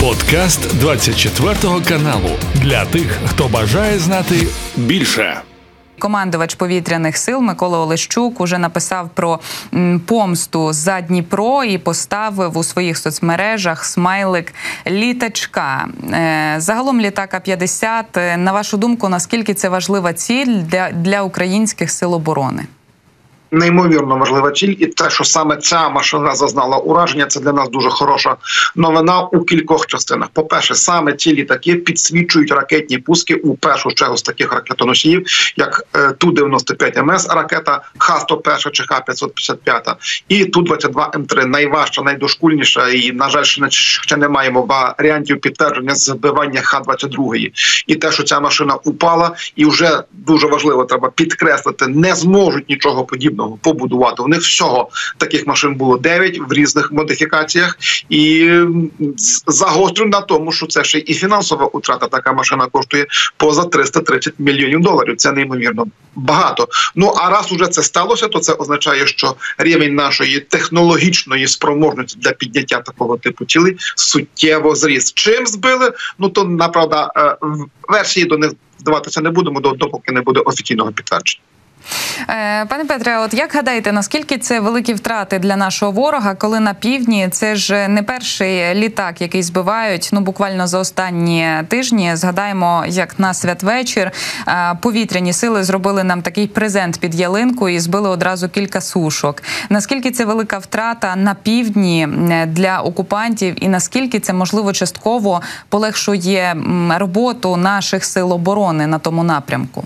Подкаст 24 каналу для тих, хто бажає знати більше. Командувач повітряних сил Микола Олещук уже написав про помсту за Дніпро і поставив у своїх соцмережах смайлик літачка. Е, загалом літака 50 На вашу думку, наскільки це важлива ціль для, для українських сил оборони? Неймовірно важлива ціль, і те, що саме ця машина зазнала ураження, це для нас дуже хороша новина у кількох частинах. По перше, саме ці літаки підсвічують ракетні пуски у першу чергу з таких ракетоносіїв, як е, ту 95 МС ракета Х-101 чи Х-555 і ту 22 М3 найважча, найдошкульніша. І на жаль, ще не ще не маємо варіантів підтвердження збивання Х-22. І те, що ця машина упала, і вже дуже важливо треба підкреслити, не зможуть нічого подібного побудувати. У них всього таких машин було 9 в різних модифікаціях, і загострюю на тому, що це ще і фінансова утрата. Така машина коштує поза 330 мільйонів доларів. Це неймовірно багато. Ну а раз уже це сталося, то це означає, що рівень нашої технологічної спроможності для підняття такого типу цілей суттєво зріс. Чим збили? Ну то направда е, версії до них здаватися не будемо допоки не буде офіційного підтвердження. Е, пане Петре, от як гадаєте, наскільки це великі втрати для нашого ворога, коли на півдні це ж не перший літак, який збивають ну буквально за останні тижні? Згадаємо, як на святвечір е, повітряні сили зробили нам такий презент під ялинку і збили одразу кілька сушок. Наскільки це велика втрата на півдні для окупантів, і наскільки це можливо частково полегшує роботу наших сил оборони на тому напрямку?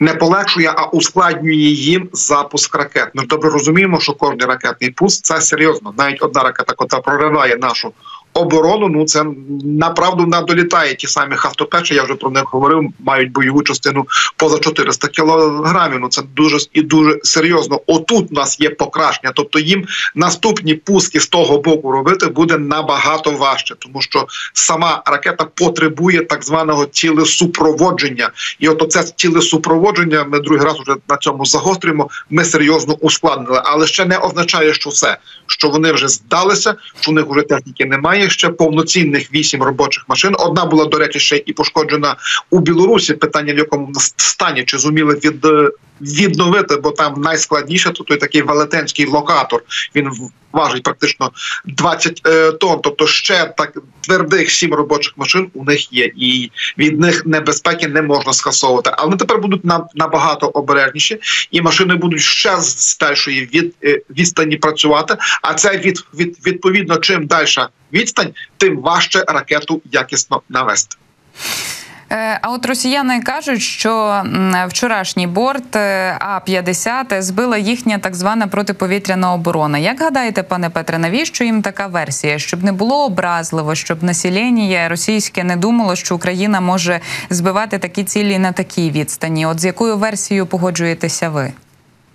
Не полегшує, а ускладнює їм запуск ракет. Ми добре розуміємо, що кожен ракетний пуск це серйозно. Навіть одна ракета, яка прориває нашу оборону. Ну це направду надолітає ті самі хавтопечі. Я вже про них говорив. Мають бойову частину поза 400 кілограмів. Ну це дуже і дуже серйозно. Отут у нас є покращення. Тобто їм наступні пуски з того боку робити буде набагато важче, тому що сама ракета потребує так званого цілесупроводження. І от це цілесупроводження. Ми другий раз вже на цьому загострюємо. Ми серйозно ускладнили, але ще не означає, що все, що вони вже здалися, що у них вже техніки немає немає ще повноцінних вісім робочих машин. Одна була до речі, ще і пошкоджена у Білорусі. Питання в якому стані чи зуміли від відновити, бо там найскладніше то той такий велетенський локатор. Він важить практично 20 е, тонн. Тобто ще так твердих сім робочих машин у них є, і від них небезпеки не можна скасовувати. Але вони тепер будуть набагато обережніші, і машини будуть ще з дальшої від е, відстані працювати. А це від, від відповідно чим далі відстань, тим важче ракету якісно навести. Е, а от росіяни кажуть, що вчорашній борт е, А 50 збила їхня так звана протиповітряна оборона. Як гадаєте, пане Петре, навіщо їм така версія? Щоб не було образливо, щоб населення російське не думало, що Україна може збивати такі цілі на такій відстані? От з якою версією погоджуєтеся ви?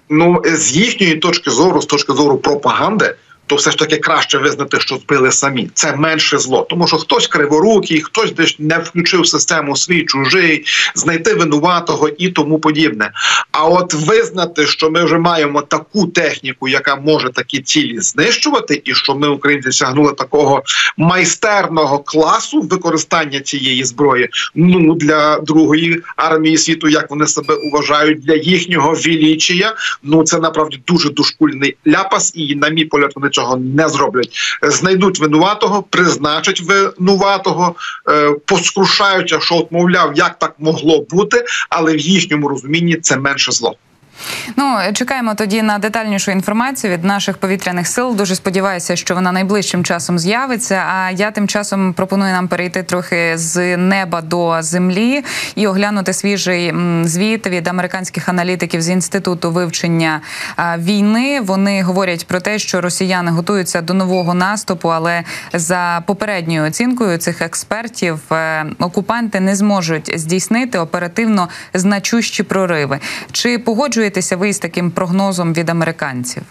Ну з їхньої точки зору, з точки зору пропаганди то все ж таки краще визнати, що збили самі. Це менше зло, тому що хтось криворукий, хтось десь не включив систему свій чужий, знайти винуватого і тому подібне. А от визнати, що ми вже маємо таку техніку, яка може такі цілі знищувати, і що ми українці сягнули такого майстерного класу використання цієї зброї. Ну для другої армії світу, як вони себе вважають, для їхнього вілічія. Ну це направді дуже дошкульний ляпас, і на мій погляд вони цього не зроблять. Знайдуть винуватого, призначать винуватого, е, поскрушаються, що от, мовляв, як так могло бути, але в їхньому розумінні це менше зло. Ну чекаємо тоді на детальнішу інформацію від наших повітряних сил. Дуже сподіваюся, що вона найближчим часом з'явиться. А я тим часом пропоную нам перейти трохи з неба до землі і оглянути свіжий звіт від американських аналітиків з інституту вивчення війни. Вони говорять про те, що росіяни готуються до нового наступу, але за попередньою оцінкою цих експертів е, окупанти не зможуть здійснити оперативно значущі прориви. Чи погоджує погоджуєтеся ви з таким прогнозом від американців?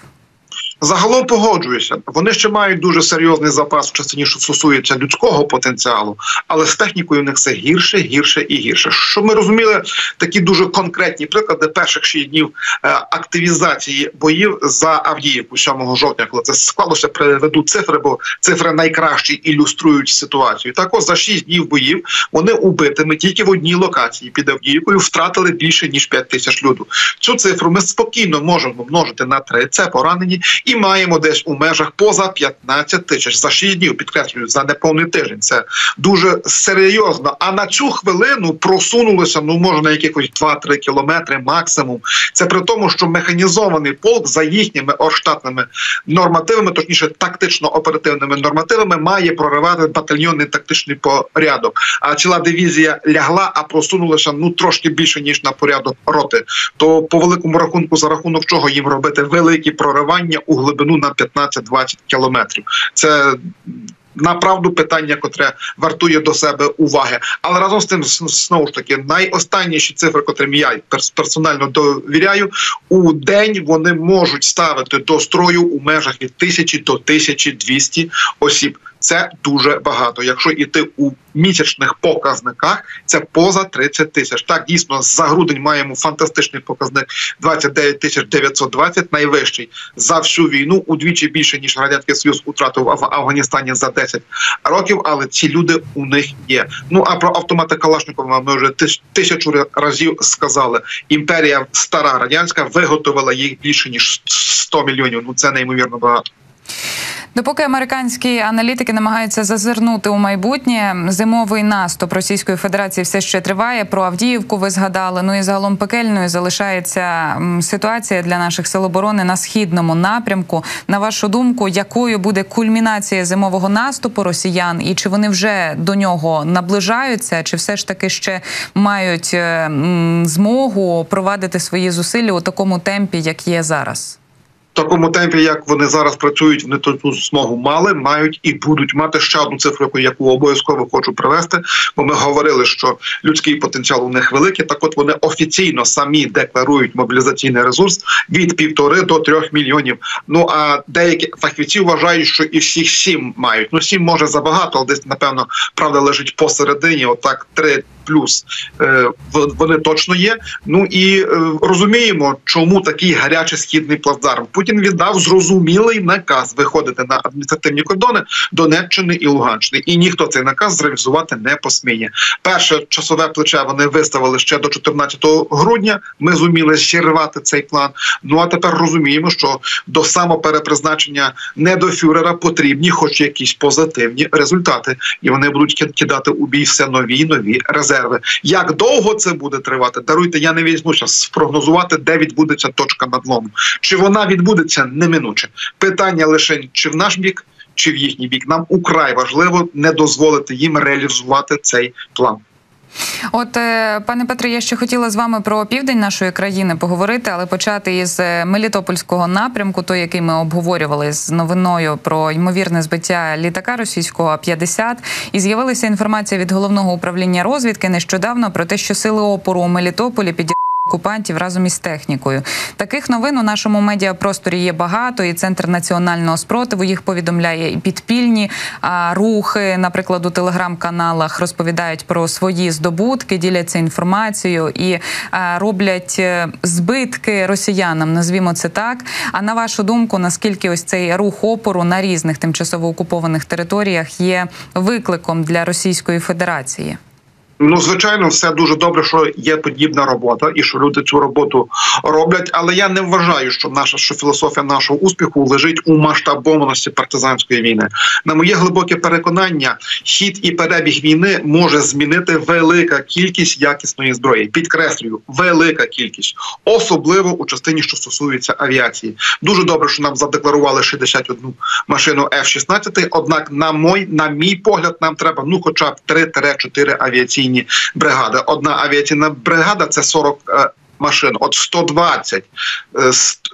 Загалом погоджуюся, вони ще мають дуже серйозний запас в частині, що стосується людського потенціалу, але з технікою в них все гірше, гірше і гірше. Щоб ми розуміли такі дуже конкретні приклади перших шість днів е, активізації боїв за Авдіївку 7 жовтня, коли це склалося, приведу цифри, бо цифри найкращі ілюструють ситуацію. Так ось за шість днів боїв вони убитими тільки в одній локації під Авдіївкою втратили більше ніж 5 тисяч люду. Цю цифру ми спокійно можемо множити на три. Це поранені і маємо десь у межах поза 15 тисяч за 6 днів. Підкреслюю за неповний тиждень. Це дуже серйозно. А на цю хвилину просунулося ну може на якихось 2-3 кілометри максимум. Це при тому, що механізований полк за їхніми орштатними нормативами, точніше тактично-оперативними нормативами, має проривати батальйонний тактичний порядок. А ціла дивізія лягла, а просунулася ну трошки більше ніж на порядок роти. То по великому рахунку, за рахунок чого їм робити великі проривання у глибину на 15-20 кілометрів. Це Направду питання, котре вартує до себе уваги, але разом з тим знову ж таки найостанніші цифри, котрим я персонально довіряю, у день вони можуть ставити до строю у межах від тисячі до 1200 осіб. Це дуже багато. Якщо йти у місячних показниках, це поза 30 тисяч. Так дійсно за грудень маємо фантастичний показник 29 тисяч 920, найвищий за всю війну, удвічі більше ніж радянський союз втратив в Афганістані за 10 років. Але ці люди у них є. Ну а про автомати Калашникова ми вже тисячу разів сказали. Імперія стара радянська виготовила їх більше ніж 100 мільйонів. Ну це неймовірно багато. Допоки американські аналітики намагаються зазирнути у майбутнє, зимовий наступ Російської Федерації все ще триває. Про Авдіївку ви згадали. Ну і загалом пекельною залишається ситуація для наших сил оборони на східному напрямку. На вашу думку, якою буде кульмінація зимового наступу росіян, і чи вони вже до нього наближаються, чи все ж таки ще мають е, змогу провадити свої зусилля у такому темпі, як є зараз? Такому темпі, як вони зараз працюють, вони ту змогу мали, мають і будуть мати ще одну цифру, яку обов'язково хочу привести. Бо ми говорили, що людський потенціал у них великий. Так, от вони офіційно самі декларують мобілізаційний ресурс від півтори до трьох мільйонів. Ну а деякі фахівці вважають, що і всіх сім мають. Ну сім може забагато, але десь напевно правда лежить посередині. Отак три плюс е, вони точно є. Ну і е, розуміємо, чому такий гарячий східний плацдарм. Путін віддав зрозумілий наказ виходити на адміністративні кордони Донеччини і Луганщини, і ніхто цей наказ зреалізувати не посміє. Перше часове плече вони виставили ще до 14 грудня. Ми зуміли зірвати цей план. Ну а тепер розуміємо, що до самоперепризначення не до фюрера потрібні, хоч якісь позитивні результати, і вони будуть кидати у бій все нові нові резерви резерви. Як довго це буде тривати? Даруйте, я не візьмуся спрогнозувати, де відбудеться точка надлому. Чи вона відбудеться неминуче? Питання лише чи в наш бік, чи в їхній бік. Нам украй важливо не дозволити їм реалізувати цей план. От, е, пане Петре, я ще хотіла з вами про південь нашої країни поговорити, але почати із е, Мелітопольського напрямку, той, який ми обговорювали з новиною про ймовірне збиття літака російського 50 І з'явилася інформація від головного управління розвідки нещодавно про те, що сили опору у Мелітополі піді окупантів разом із технікою. Таких новин у нашому медіапросторі є багато, і центр національного спротиву їх повідомляє і підпільні а, рухи, наприклад, у телеграм-каналах розповідають про свої здобутки, діляться інформацією і а, роблять е, збитки росіянам. Назвімо це так. А на вашу думку, наскільки ось цей рух опору на різних тимчасово окупованих територіях є викликом для Російської Федерації? Ну, звичайно, все дуже добре, що є подібна робота, і що люди цю роботу роблять. Але я не вважаю, що наша що філософія нашого успіху лежить у масштабованості партизанської війни. На моє глибоке переконання, хід і перебіг війни може змінити велика кількість якісної зброї. Підкреслюю, велика кількість, особливо у частині, що стосується авіації. Дуже добре, що нам задекларували 61 машину F-16, Однак, на мой на мій погляд, нам треба ну, хоча б 3-4 авіаційні авіаційні бригади. Одна авіаційна бригада це 40 машин, от 120,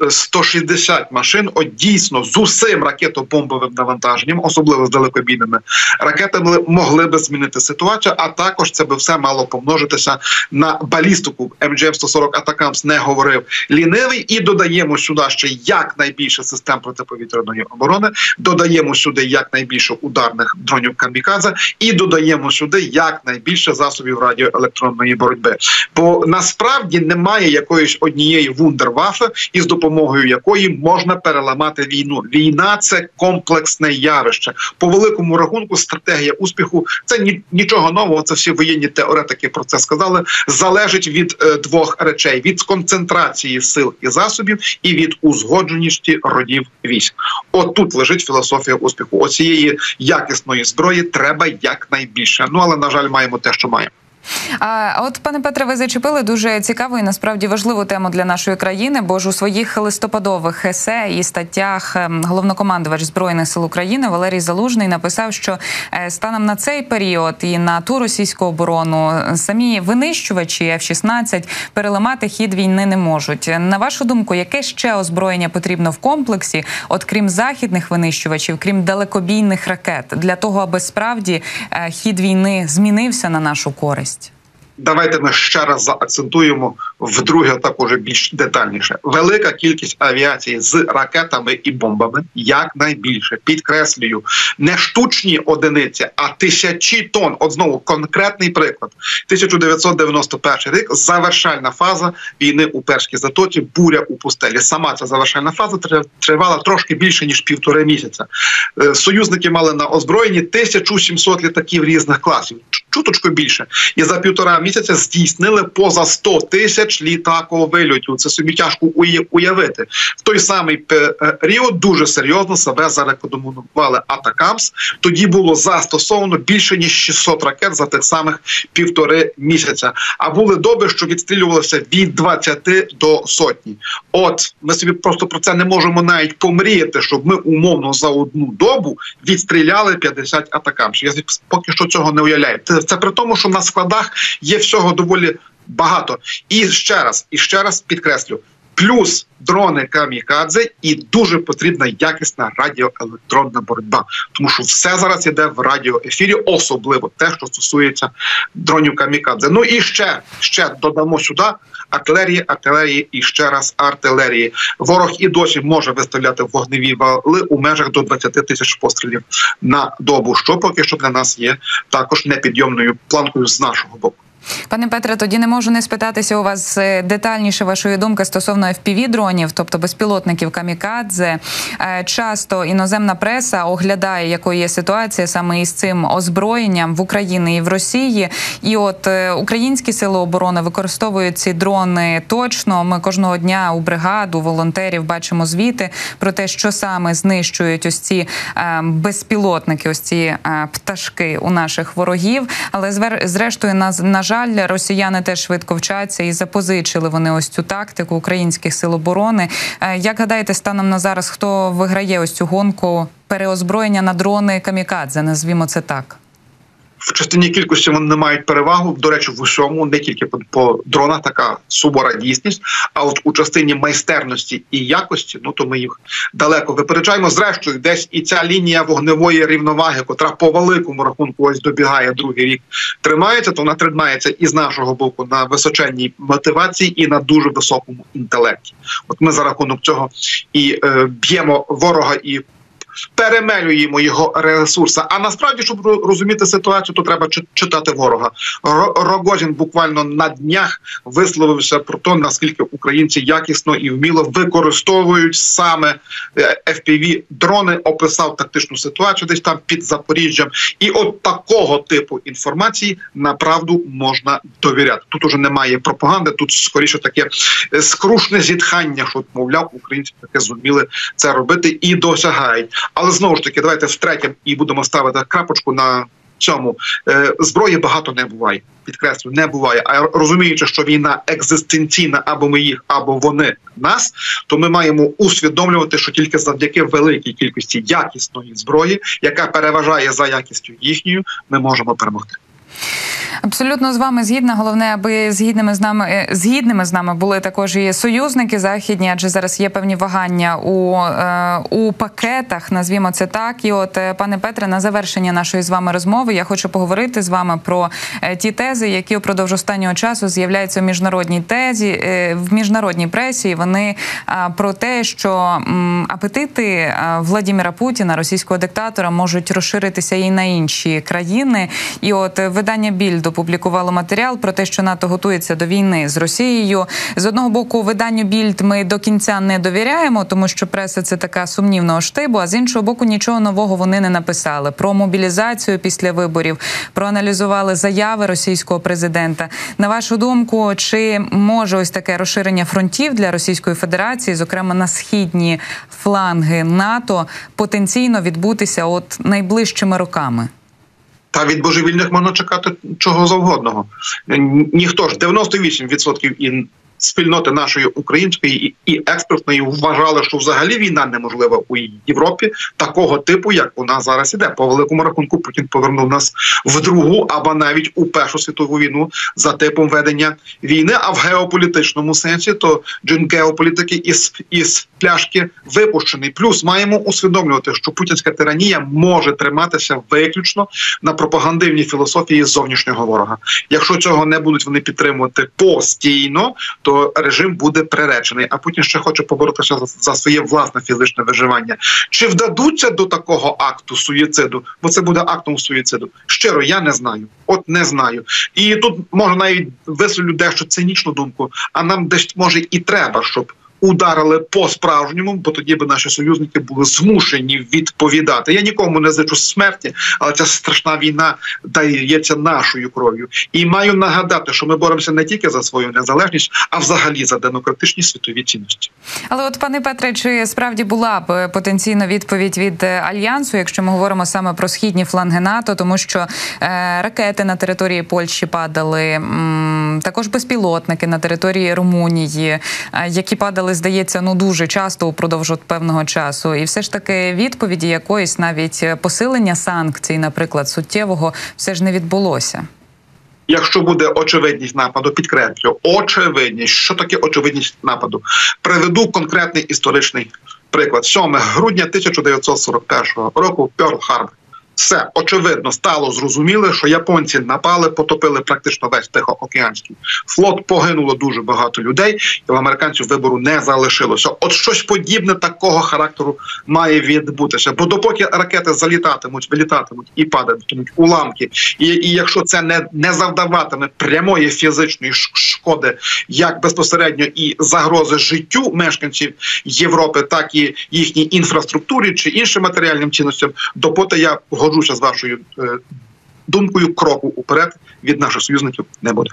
160 машин, от дійсно з усім ракетобомбовим навантаженням, особливо з далекобійними ракетами, могли би змінити ситуацію. А також це би все мало помножитися на балістику. МГМ 140 Атакамс не говорив лінивий, і додаємо сюди ще якнайбільше систем протиповітряної оборони. Додаємо сюди якнайбільше ударних дронів камікадзе, і додаємо сюди якнайбільше засобів радіоелектронної боротьби. Бо насправді немає якоїсь однієї вундервафи, із допомогою якої можна переламати війну. Війна це комплексне явище. По великому рахунку, стратегія успіху це ні, нічого нового. Це всі воєнні теоретики про це сказали. Залежить від е, двох речей: від концентрації сил і засобів, і від узгодженості родів військ. От тут лежить філософія успіху. Оцієї якісної зброї треба якнайбільше. Ну але на жаль, маємо те, що маємо. А от пане Петре, ви зачепили дуже цікаву і насправді важливу тему для нашої країни, бо ж у своїх листопадових есе і статтях ем, головнокомандувач збройних сил України Валерій Залужний написав, що е, станом на цей період і на ту російську оборону самі винищувачі F-16 переламати хід війни не можуть. На вашу думку, яке ще озброєння потрібно в комплексі, от крім західних винищувачів, крім далекобійних ракет, для того, аби справді е, хід війни змінився на нашу користь? Давайте ми ще раз заакцентуємо вдруге, також більш детальніше. Велика кількість авіації з ракетами і бомбами якнайбільше підкреслюю не штучні одиниці, а тисячі тонн. От знову конкретний приклад: 1991 рік. Завершальна фаза війни у перській затоці, буря у пустелі. Сама ця завершальна фаза тривала трошки більше ніж півтори місяця. Е, союзники мали на озброєнні 1700 літаків різних класів, чуточку більше, і за півтора місяця здійснили поза 100 тисяч літакового вильотів. Це собі тяжко уявити. В той самий період дуже серйозно себе зарекомендували Атакамс. Тоді було застосовано більше ніж 600 ракет за тих самих півтори місяця. А були доби, що відстрілювалися від 20 до сотні. От ми собі просто про це не можемо навіть помріяти, щоб ми умовно за одну добу відстріляли 50 атакамсів. Я поки що цього не уявляю. Це при тому, що на складах є всього доволі багато. І ще раз, і ще раз підкреслю. Плюс дрони камікадзе і дуже потрібна якісна радіоелектронна боротьба, тому що все зараз іде в радіоефірі, особливо те, що стосується дронів камікадзе. Ну і ще ще додамо сюди артилерії, артилерії і ще раз артилерії. Ворог і досі може виставляти вогневі вали у межах до 20 тисяч пострілів на добу, що поки що для нас є також непідйомною планкою з нашого боку. Пане Петре, тоді не можу не спитатися у вас е, детальніше вашої думки стосовно fpv дронів, тобто безпілотників камікадзе. Е, часто іноземна преса оглядає, якою є ситуація саме із цим озброєнням в Україні і в Росії. І от е, українські сили оборони використовують ці дрони точно. Ми кожного дня у бригаду волонтерів бачимо звіти про те, що саме знищують ось ці безпілотники, ось ці пташки у наших ворогів. Але зрештою, на, на жаль жаль, росіяни теж швидко вчаться і запозичили вони ось цю тактику українських сил оборони. Е, як гадаєте, станом на зараз хто виграє ось цю гонку переозброєння на дрони камікадзе? Назвімо це так в частині кількості вони не мають перевагу. До речі, в усьому не тільки по, по дронах така субора дійсність. А от у частині майстерності і якості, ну то ми їх далеко випереджаємо. Зрештою, десь і ця лінія вогневої рівноваги, котра по великому рахунку ось добігає другий рік, тримається. То вона тримається і з нашого боку на височенній мотивації, і на дуже високому інтелекті. От ми за рахунок цього і е, б'ємо ворога і перемелюємо його ресурси. А насправді, щоб розуміти ситуацію, то треба читати ворога. Рогозін буквально на днях висловився про те, наскільки українці якісно і вміло використовують саме е, fpv дрони. Описав тактичну ситуацію, десь там під Запоріжжям, і от такого типу інформації направду можна довіряти. Тут уже немає пропаганди. Тут скоріше таке е, скрушне зітхання, що мовляв, українці таке зуміли це робити і досягають. Але знову ж таки, давайте втретє і будемо ставити крапочку на цьому. Е, зброї багато не буває. Підкреслю, не буває. А розуміючи, що війна екзистенційна або ми їх, або вони нас, то ми маємо усвідомлювати, що тільки завдяки великій кількості якісної зброї, яка переважає за якістю їхньою, ми можемо перемогти. Абсолютно з вами згідна. Головне, аби згідними з нами е, згідними з нами були також і союзники західні, адже зараз є певні вагання у е, у пакетах. Назвімо це так. І от е, пане Петре, на завершення нашої з вами розмови я хочу поговорити з вами про ті тези, які упродовж останнього часу з'являються в міжнародній тезі в міжнародній пресі. Вони про те, що апетити Владіміра Путіна, російського диктатора, можуть розширитися і на інші країни. І от видання Більд опублікувало матеріал про те, що НАТО готується до війни з Росією. З одного боку, виданню Більд ми до кінця не довіряємо, тому що преса це така сумнівного штибу. А з іншого боку, нічого нового вони не написали про мобілізацію після виборів, проаналізували заяви російського президента. На вашу думку, чи може ось таке розширення фронтів для Російської Федерації, зокрема на східні фланги НАТО, потенційно відбутися от найближчими роками? Та від божевільних можна чекати чого завгодного. Ніхто ж 98% і спільноти нашої української і експертної вважали, що взагалі війна неможлива у Європі такого типу, як у нас зараз іде. По великому рахунку Путін повернув нас в другу або навіть у першу світову війну за типом ведення війни. А в геополітичному сенсі то джин геополітики із із пляшки випущений. Плюс маємо усвідомлювати, що путінська тиранія може триматися виключно на пропагандивній філософії зовнішнього ворога. Якщо цього не будуть вони підтримувати постійно, то режим буде приречений. А Путін ще хоче поборотися за, за своє власне фізичне виживання. Чи вдадуться до такого акту суїциду? Бо це буде актом суїциду. Щиро, я не знаю. От не знаю. І тут можна навіть висловлю дещо цинічну думку. А нам десь може і треба, щоб ударили по справжньому, бо тоді би наші союзники були змушені відповідати. Я нікому не зичу смерті, але ця страшна війна дається нашою кров'ю. І маю нагадати, що ми боремося не тільки за свою незалежність, а взагалі за демократичні світові цінності. Але, от пане Петре, чи справді була б потенційна відповідь від альянсу, якщо ми говоримо саме про східні фланги НАТО, тому що е, ракети на території Польщі падали, м, також безпілотники на території Румунії, е, які падали здається, ну дуже часто упродовж певного часу, і все ж таки відповіді якоїсь навіть посилення санкцій, наприклад, суттєвого, все ж не відбулося. Якщо буде очевидність нападу, підкреслю очевидність, що таке очевидність нападу, приведу конкретний історичний приклад. 7 грудня 1941 року Перл Харбор все очевидно стало зрозуміло, що японці напали, потопили практично весь Тихоокеанський флот. Погинуло дуже багато людей, і в американців вибору не залишилося. От щось подібне такого характеру має відбутися. Бо допоки ракети залітатимуть, вилітатимуть і падатимуть уламки, і і якщо це не не завдаватиме прямої фізичної шкоди, як безпосередньо і загрози життю мешканців Європи, так і їхній інфраструктурі чи іншим матеріальним цінностям, допоки я погоджуся з вашою е, думкою, кроку уперед від наших союзників не буде.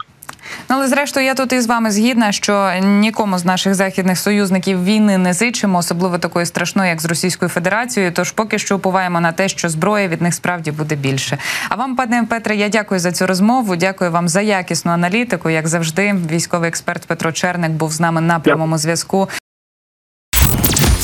Ну, але зрештою, я тут із вами згідна, що нікому з наших західних союзників війни не зичимо, особливо такої страшної, як з Російською Федерацією. Тож поки що уповаємо на те, що зброя від них справді буде більше. А вам, пане Петре, я дякую за цю розмову. Дякую вам за якісну аналітику. Як завжди, військовий експерт Петро Черник був з нами на прямому зв'язку.